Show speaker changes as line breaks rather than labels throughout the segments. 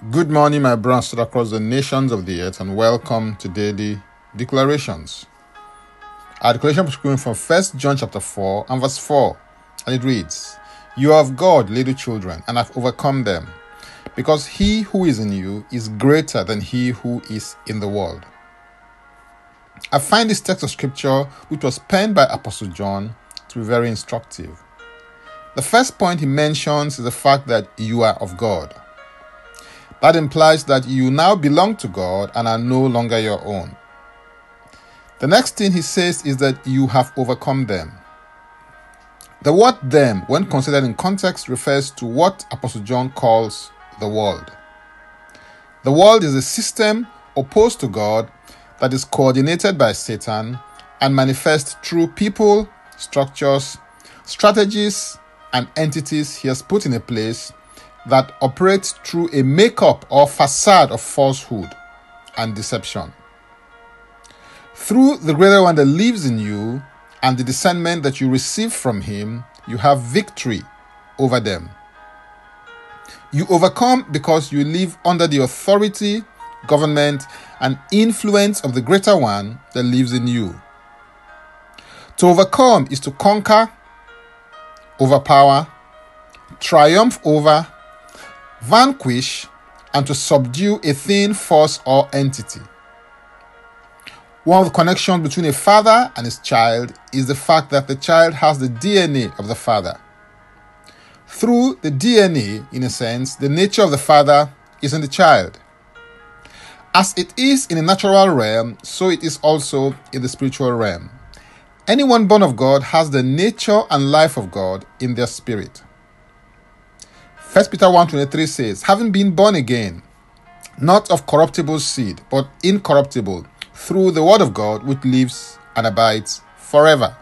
Good morning, my brothers across the nations of the earth, and welcome to daily declarations. Our declaration is coming from 1 John chapter 4 and verse 4, and it reads, You are of God, little children, and have overcome them, because he who is in you is greater than he who is in the world. I find this text of scripture, which was penned by Apostle John, to be very instructive. The first point he mentions is the fact that you are of God. That implies that you now belong to God and are no longer your own. The next thing he says is that you have overcome them. The word them, when considered in context, refers to what Apostle John calls the world. The world is a system opposed to God that is coordinated by Satan and manifests through people, structures, strategies, and entities he has put in a place that operates through a makeup or facade of falsehood and deception. Through the greater one that lives in you and the discernment that you receive from him, you have victory over them. You overcome because you live under the authority, government, and influence of the greater one that lives in you. To overcome is to conquer, overpower, triumph over, vanquish, and to subdue a thing, force, or entity. One of the connections between a father and his child is the fact that the child has the DNA of the father. Through the DNA, in a sense, the nature of the father is in the child. As it is in the natural realm, so it is also in the spiritual realm. Anyone born of God has the nature and life of God in their spirit. 1 Peter 1:23 says, "Having been born again, not of corruptible seed, but incorruptible, through the word of God which lives and abides forever."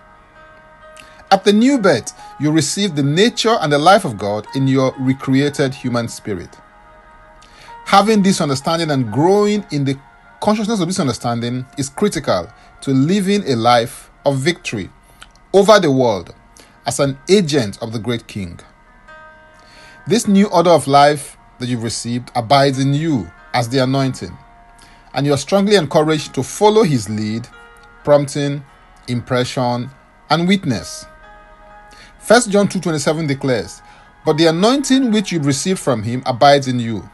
At the new birth, you receive the nature and the life of God in your recreated human spirit. Having this understanding and growing in the consciousness of this understanding is critical to living a life of victory over the world as an agent of the great King. This new order of life that you've received abides in you as the anointing, and you are strongly encouraged to follow his lead, prompting, impression, and witness. 1 John 2:27 declares, "But the anointing which you've received from him abides in you,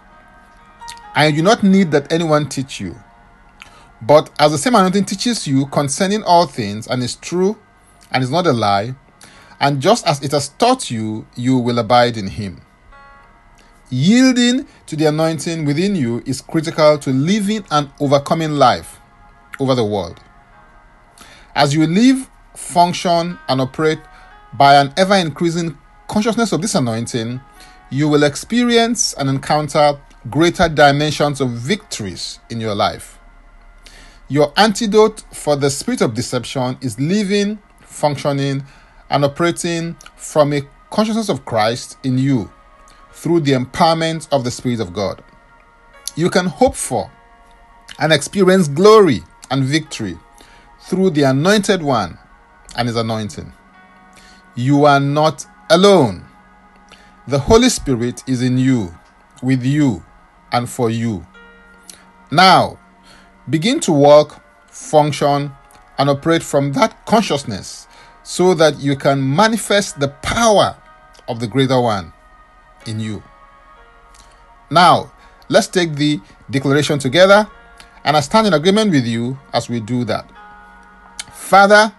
and you do not need that anyone teach you. But as the same anointing teaches you concerning all things, and is true, and is not a lie, and just as it has taught you, you will abide in him." Yielding to the anointing within you is critical to living an overcoming life over the world. As you live, function, and operate by an ever increasing consciousness of this anointing, you will experience and encounter greater dimensions of victories in your life. Your antidote for the spirit of deception is living, functioning, and operating from a consciousness of Christ in you through the empowerment of the Spirit of God. You can hope for and experience glory and victory through the Anointed One and His anointing. You are not alone. The Holy Spirit is in you, with you, and for you. Now, begin to walk, function, and operate from that consciousness so that you can manifest the power of the greater one in you. Now, let's take the declaration together, and I stand in agreement with you as we do that. Father,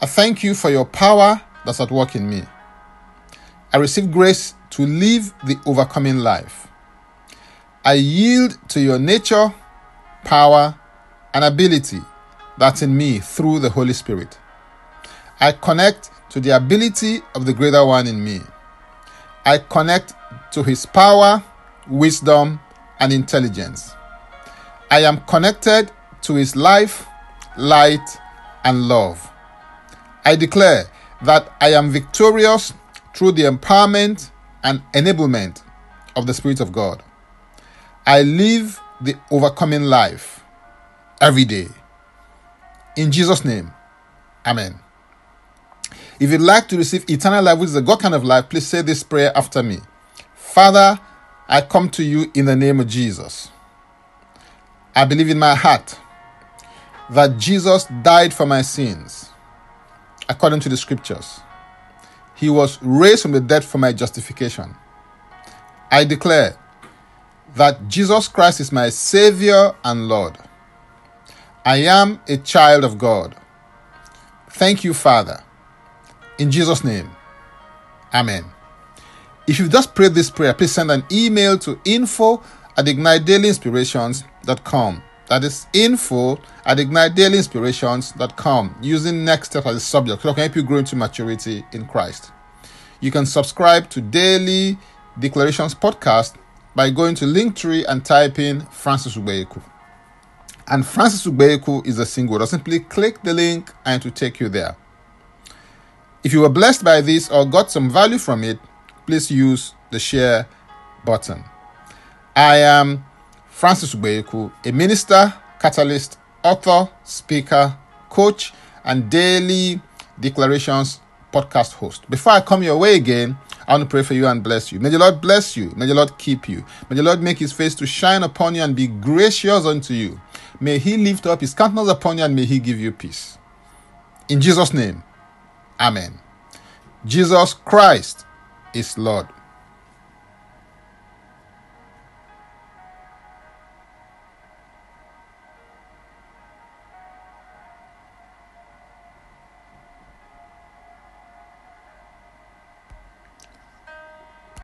I thank you for your power that's at work in me. I receive grace to live the overcoming life. I yield to your nature, power, and ability that's in me through the Holy Spirit. I connect to the ability of the greater one in me. I connect to his power, wisdom, and intelligence. I am connected to his life, light, and love. I declare that I am victorious through the empowerment and enablement of the Spirit of God. I live the overcoming life every day. In Jesus' name, Amen. If you'd like to receive eternal life, which is a God kind of life, please say this prayer after me. Father, I come to you in the name of Jesus. I believe in my heart that Jesus died for my sins according to the scriptures. He was raised from the dead for my justification. I declare that Jesus Christ is my Savior and Lord. I am a child of God. Thank you, Father. In Jesus' name, Amen. If you've just prayed this prayer, please send an email to info at ignitedailyinspirations.com. That is info at ignitedailyinspirations.com using next step as a subject so I can help you grow into maturity in Christ. You can subscribe to Daily Declarations Podcast by going to Linktree and typing Francis Ubeyeku. And Francis Ubeyeku is a single. Or simply click the link and it will take you there. If you were blessed by this or got some value from it, please use the share button. I am Francis Ubeyeku, a minister, catalyst, author, speaker, coach, and daily declarations podcast host. Before I come your way again, I want to pray for you and bless you. May the Lord bless you. May the Lord keep you. May the Lord make his face to shine upon you and be gracious unto you. May he lift up his countenance upon you and may he give you peace. In Jesus' name, Amen. Jesus Christ is Lord.